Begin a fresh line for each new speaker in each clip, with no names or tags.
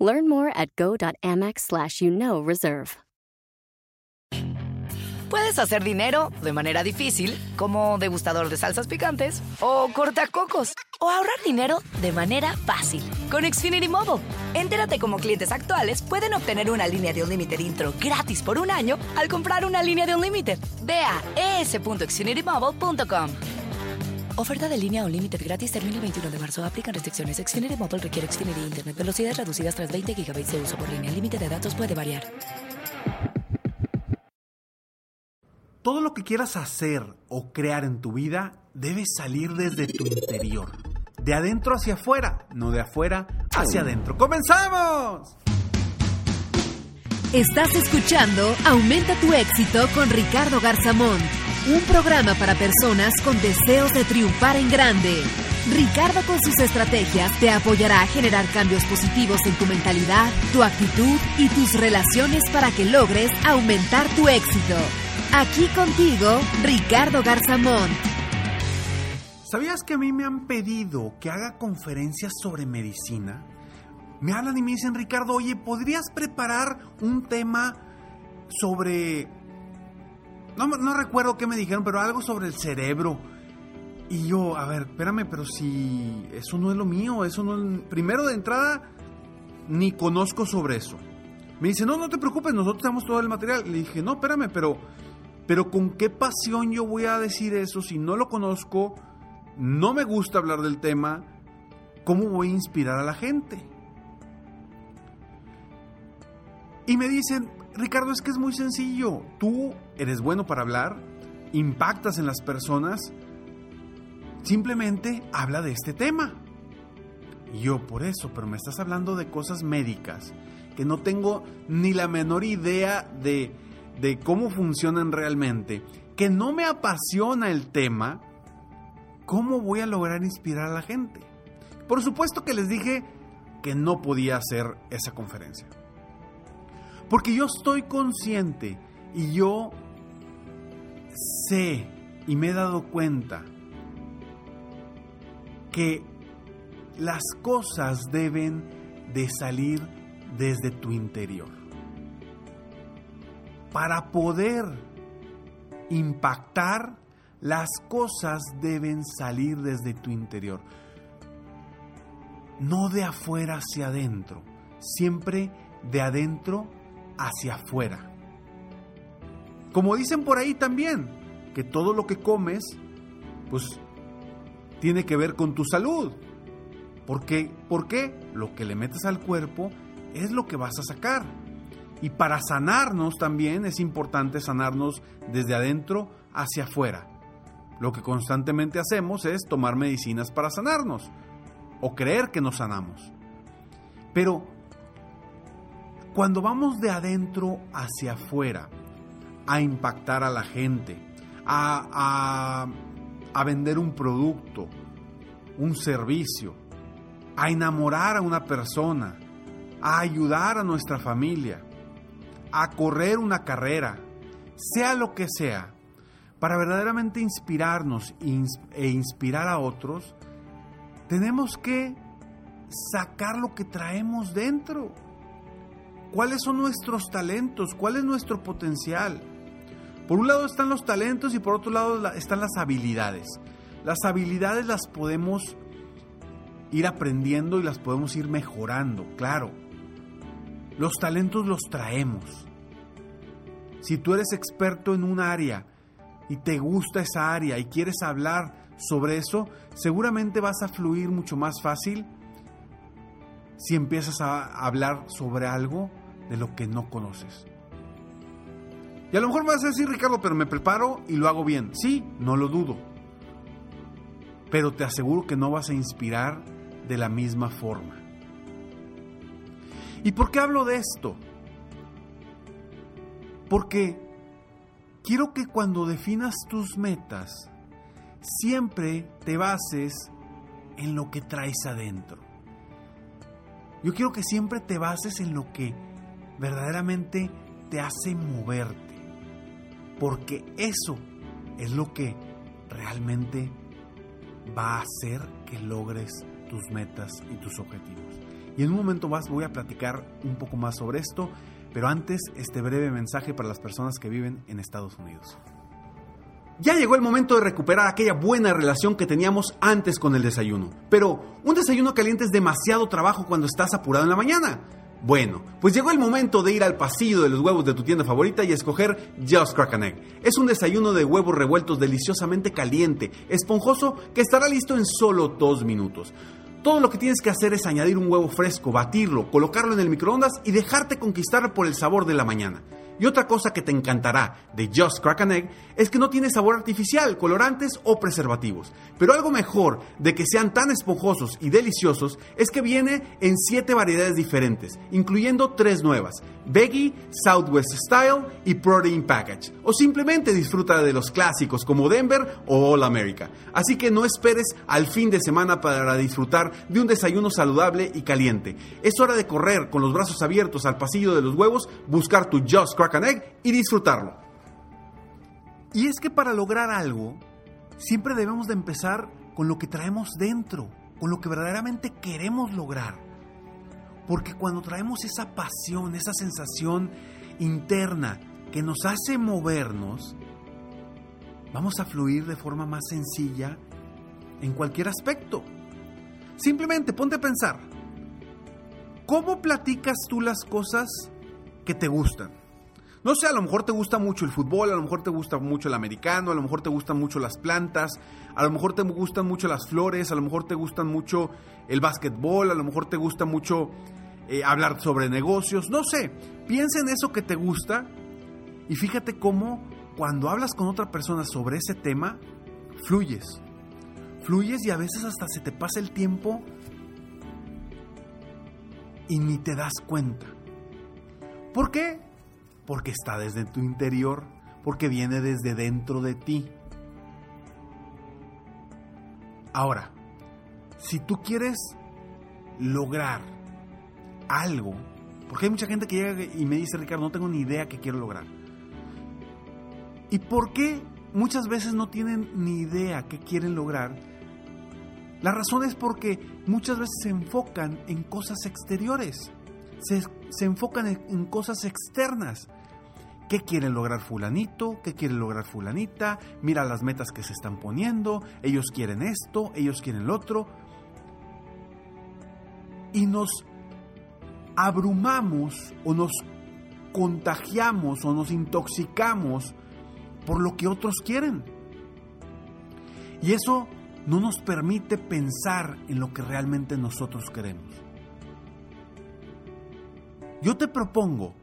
Learn more at go.amex slash you know reserve.
Puedes hacer dinero de manera difícil, como degustador de salsas picantes, o cortacocos, o ahorrar dinero de manera fácil con Xfinity Mobile. Entérate cómo clientes actuales pueden obtener una línea de un límite intro gratis por un año al comprar una línea de un límite. Ve a es.xfinitymobile.com. Oferta de línea o límite gratis termina el 21 de marzo. Aplican restricciones. Xfinity Mobile requiere Xfinity Internet. Velocidades reducidas tras 20 GB de uso por línea. El límite de datos puede variar.
Todo lo que quieras hacer o crear en tu vida debe salir desde tu interior. De adentro hacia afuera, no de afuera hacia adentro. ¡Comenzamos!
Estás escuchando Aumenta tu éxito con Ricardo Garzamón, un programa para personas con deseos de triunfar en grande. Ricardo con sus estrategias te apoyará a generar cambios positivos en tu mentalidad, tu actitud y tus relaciones para que logres aumentar tu éxito. Aquí contigo, Ricardo Garzamón.
¿Sabías que a mí me han pedido que haga conferencias sobre medicina? Me hablan y me dicen, Ricardo, oye, ¿podrías preparar un tema sobre... No, no recuerdo qué me dijeron, pero algo sobre el cerebro. Y yo, a ver, espérame, pero si eso no es lo mío, eso no es... Primero de entrada, ni conozco sobre eso. Me dice, no, no te preocupes, nosotros tenemos todo el material. Le dije, no, espérame, pero pero con qué pasión yo voy a decir eso si no lo conozco, no me gusta hablar del tema, ¿cómo voy a inspirar a la gente? Y me dicen, Ricardo, es que es muy sencillo, tú eres bueno para hablar, impactas en las personas, simplemente habla de este tema. Y yo, por eso, pero me estás hablando de cosas médicas, que no tengo ni la menor idea de de cómo funcionan realmente, que no me apasiona el tema, ¿cómo voy a lograr inspirar a la gente? Por supuesto que les dije que no podía hacer esa conferencia. Porque yo estoy consciente y yo sé y me he dado cuenta que las cosas deben de salir desde tu interior para poder impactar, las cosas deben salir desde tu interior. No de afuera hacia adentro, siempre de adentro hacia afuera. Como dicen por ahí también, que todo lo que comes, pues tiene que ver con tu salud. Porque, ¿Por qué? Lo que le metes al cuerpo es lo que vas a sacar. Y para sanarnos también es importante sanarnos desde adentro hacia afuera. Lo que constantemente hacemos es tomar medicinas para sanarnos o creer que nos sanamos. Pero cuando vamos de adentro hacia afuera a impactar a la gente, a, vender un producto, un servicio, a enamorar a una persona, a ayudar a nuestra familia, a correr una carrera, sea lo que sea, para verdaderamente inspirarnos e inspirar a otros, tenemos que sacar lo que traemos dentro. ¿Cuáles son nuestros talentos? ¿Cuál es nuestro potencial? Por un lado están los talentos y por otro lado están las habilidades. Las habilidades las podemos ir aprendiendo y las podemos ir mejorando, claro. Los talentos los traemos. Si tú eres experto en un área y te gusta esa área y quieres hablar sobre eso, seguramente vas a fluir mucho más fácil si empiezas a hablar sobre algo de lo que no conoces. Y a lo mejor me vas a decir, Ricardo, pero me preparo y lo hago bien. Sí, no lo dudo. Pero te aseguro que no vas a inspirar de la misma forma. ¿Y por qué hablo de esto? Porque quiero que cuando definas tus metas, siempre te bases en lo que traes adentro. Yo quiero que siempre te bases en lo que verdaderamente te hace moverte. Porque eso es lo que realmente va a hacer que logres tus metas y tus objetivos. Y en un momento más voy a platicar un poco más sobre esto, pero antes este breve mensaje para las personas que viven en Estados Unidos. Ya llegó el momento de recuperar aquella buena relación que teníamos antes con el desayuno. Pero un desayuno caliente es demasiado trabajo cuando estás apurado en la mañana. Bueno, pues llegó el momento de ir al pasillo de los huevos de tu tienda favorita y escoger Just Crack Egg. Es un desayuno de huevos revueltos deliciosamente caliente, esponjoso, que estará listo en solo dos minutos. Todo lo que tienes que hacer es añadir un huevo fresco, batirlo, colocarlo en el microondas y dejarte conquistar por el sabor de la mañana. Y otra cosa que te encantará de Just Crack Egg es que no tiene sabor artificial, colorantes o preservativos. Pero algo mejor de que sean tan esponjosos y deliciosos es que viene en 7 variedades diferentes, incluyendo 3 nuevas, Veggie, Southwest Style y Protein Package. O simplemente disfruta de los clásicos como Denver o All America. Así que no esperes al fin de semana para disfrutar de un desayuno saludable y caliente. Es hora de correr con los brazos abiertos al pasillo de los huevos, buscar tu Just Crack y disfrutarlo. Y es que para lograr algo, siempre debemos de empezar con lo que traemos dentro, con lo que verdaderamente queremos lograr. Porque cuando traemos esa pasión, esa sensación interna que nos hace movernos, vamos a fluir de forma más sencilla en cualquier aspecto. Simplemente ponte a pensar, ¿cómo platicas tú las cosas que te gustan? No sé, a lo mejor te gusta mucho el fútbol, a lo mejor te gusta mucho el americano, a lo mejor te gustan mucho las plantas, a lo mejor te gustan mucho las flores, a lo mejor te gustan mucho el básquetbol, a lo mejor te gusta mucho eh, hablar sobre negocios, no sé. Piensa en eso que te gusta y fíjate cómo cuando hablas con otra persona sobre ese tema, fluyes. Fluyes y a veces hasta se te pasa el tiempo y ni te das cuenta. ¿Por qué? Porque está desde tu interior, porque viene desde dentro de ti. Ahora, si tú quieres lograr algo, porque hay mucha gente que llega y me dice, Ricardo, no tengo ni idea qué quiero lograr. ¿Y por qué muchas veces no tienen ni idea qué quieren lograr? La razón es porque muchas veces se enfocan en cosas exteriores, se, se enfocan en, en cosas externas. ¿Qué quiere lograr fulanito? ¿Qué quiere lograr fulanita? Mira las metas que se están poniendo. Ellos quieren esto, ellos quieren lo otro. Y nos abrumamos o nos contagiamos o nos intoxicamos por lo que otros quieren. Y eso no nos permite pensar en lo que realmente nosotros queremos. Yo te propongo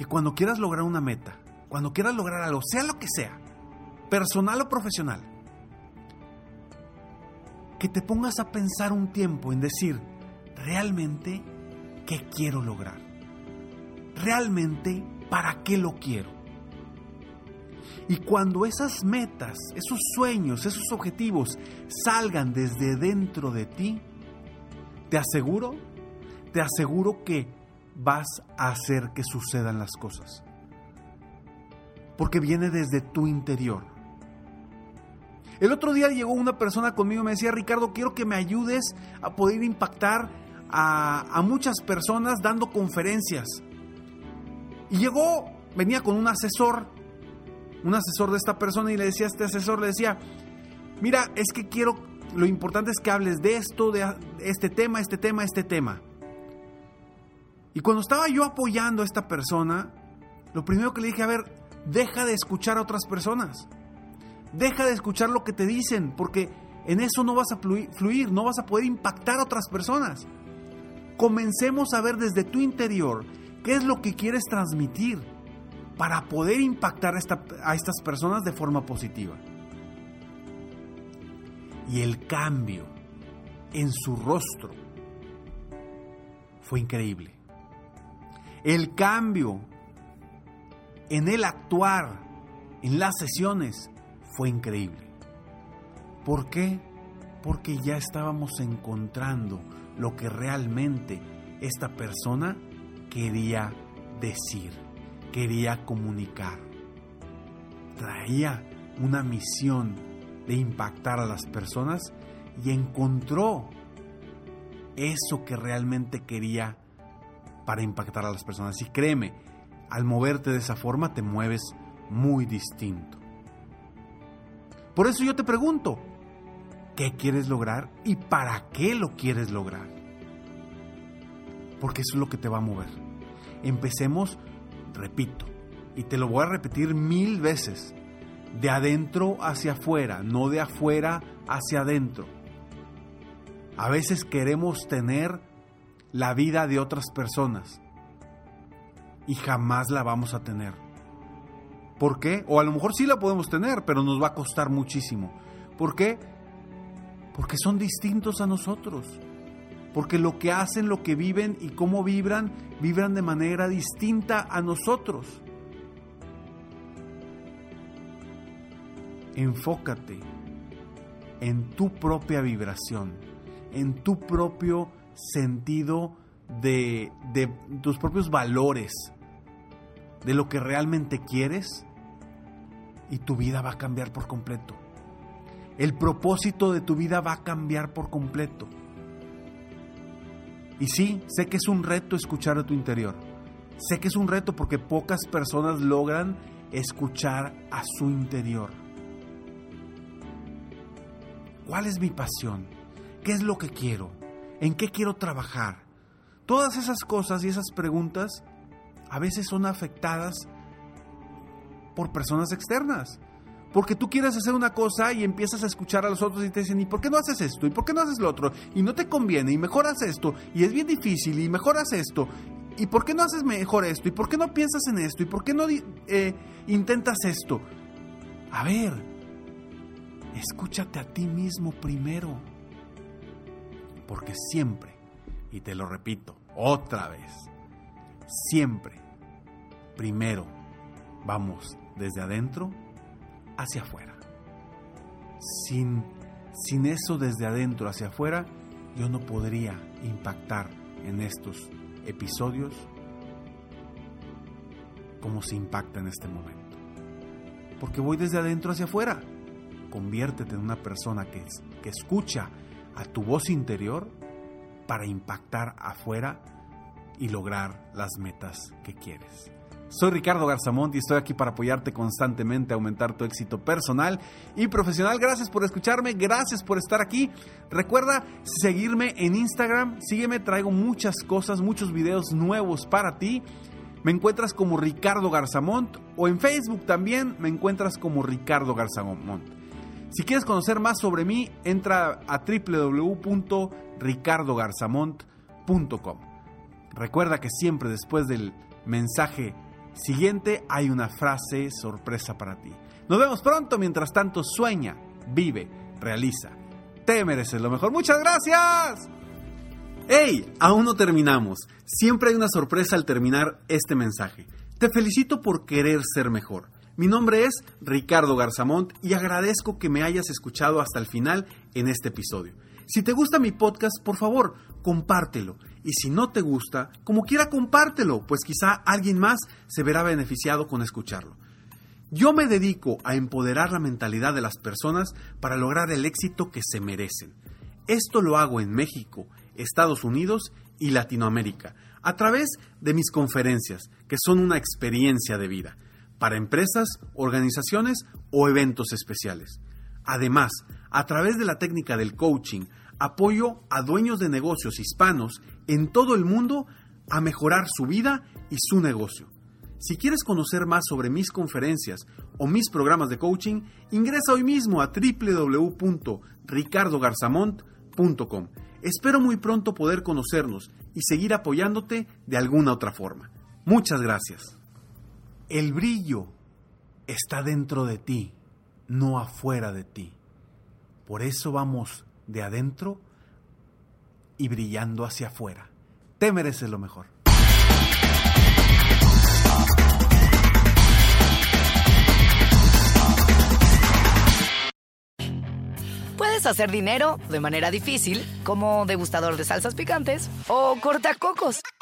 que cuando quieras lograr una meta, cuando quieras lograr algo, sea lo que sea, personal o profesional, que te pongas a pensar un tiempo en decir, realmente, ¿qué quiero lograr? Realmente, ¿para qué lo quiero? Y cuando esas metas, esos sueños, esos objetivos salgan desde dentro de ti, te aseguro, te aseguro que vas a hacer que sucedan las cosas. Porque viene desde tu interior. El otro día llegó una persona conmigo y me decía, Ricardo, quiero que me ayudes a poder impactar a, muchas personas dando conferencias. Y llegó, venía con un asesor, un asesor de esta persona y le decía a este asesor, le decía, mira, es que quiero, lo importante es que hables de esto, de este tema, este tema, este tema. Y cuando estaba yo apoyando a esta persona, lo primero que le dije, a ver, deja de escuchar a otras personas. Deja de escuchar lo que te dicen, porque en eso no vas a fluir, no vas a poder impactar a otras personas. Comencemos a ver desde tu interior qué es lo que quieres transmitir para poder impactar a, a estas personas de forma positiva. Y el cambio en su rostro fue increíble el cambio en el actuar, en las sesiones, fue increíble. ¿Por qué? Porque ya estábamos encontrando lo que realmente esta persona quería decir, quería comunicar. Traía una misión de impactar a las personas y encontró eso que realmente quería para impactar a las personas. Y créeme, al moverte de esa forma te mueves muy distinto. Por eso yo te pregunto, ¿qué quieres lograr y para qué lo quieres lograr? Porque eso es lo que te va a mover. Empecemos, repito, y te lo voy a repetir mil veces, de adentro hacia afuera, no de afuera hacia adentro. A veces queremos tener la vida de otras personas y jamás la vamos a tener. ¿Por qué? O a lo mejor sí la podemos tener, pero nos va a costar muchísimo. ¿Por qué? Porque son distintos a nosotros. Porque lo que hacen, lo que viven y cómo vibran, vibran de manera distinta a nosotros. Enfócate en tu propia vibración, en tu propio sentido de, de tus propios valores, de lo que realmente quieres y tu vida va a cambiar por completo. El propósito de tu vida va a cambiar por completo. Y sí, sé que es un reto escuchar a tu interior. Sé que es un reto porque pocas personas logran escuchar a su interior. ¿Cuál es mi pasión? ¿Qué es lo que quiero? ¿En qué quiero trabajar? Todas esas cosas y esas preguntas a veces son afectadas por personas externas. Porque tú quieres hacer una cosa y empiezas a escuchar a los otros y te dicen, ¿y por qué no haces esto? ¿Y por qué no haces lo otro? Y no te conviene, y mejor haces esto, y es bien difícil, y mejor esto. ¿Y por qué no haces mejor esto? ¿Y por qué no piensas en esto? ¿Y por qué no eh, intentas esto? A ver, escúchate a ti mismo primero. Porque siempre, y te lo repito otra vez, siempre, primero, vamos desde adentro hacia afuera. Sin, sin eso desde adentro hacia afuera, yo no podría impactar en estos episodios como se impacta en este momento. Porque voy desde adentro hacia afuera. Conviértete en una persona que, que escucha a tu voz interior para impactar afuera y lograr las metas que quieres. Soy Ricardo Garzamont y estoy aquí para apoyarte constantemente a aumentar tu éxito personal y profesional. Gracias por escucharme, gracias por estar aquí. Recuerda seguirme en Instagram, sígueme, traigo muchas cosas, muchos videos nuevos para ti. Me encuentras como Ricardo Garzamont o en Facebook también me encuentras como Ricardo Garzamont. Si quieres conocer más sobre mí, entra a www.ricardogarzamont.com. Recuerda que siempre después del mensaje siguiente hay una frase sorpresa para ti. Nos vemos pronto, mientras tanto sueña, vive, realiza. Te mereces lo mejor. Muchas gracias. ¡Hey! Aún no terminamos. Siempre hay una sorpresa al terminar este mensaje. Te felicito por querer ser mejor. Mi nombre es Ricardo Garzamont y agradezco que me hayas escuchado hasta el final en este episodio. Si te gusta mi podcast, por favor, compártelo. Y si no te gusta, como quiera compártelo, pues quizá alguien más se verá beneficiado con escucharlo. Yo me dedico a empoderar la mentalidad de las personas para lograr el éxito que se merecen. Esto lo hago en México, Estados Unidos y Latinoamérica, a través de mis conferencias, que son una experiencia de vida, para empresas, organizaciones o eventos especiales. Además, a través de la técnica del coaching, apoyo a dueños de negocios hispanos en todo el mundo a mejorar su vida y su negocio. Si quieres conocer más sobre mis conferencias o mis programas de coaching, ingresa hoy mismo a www.ricardogarzamont.com. Espero muy pronto poder conocernos y seguir apoyándote de alguna otra forma. Muchas gracias. El brillo está dentro de ti, no afuera de ti. Por eso vamos de adentro y brillando hacia afuera. Te mereces lo mejor.
Puedes hacer dinero de manera difícil como degustador de salsas picantes o cortacocos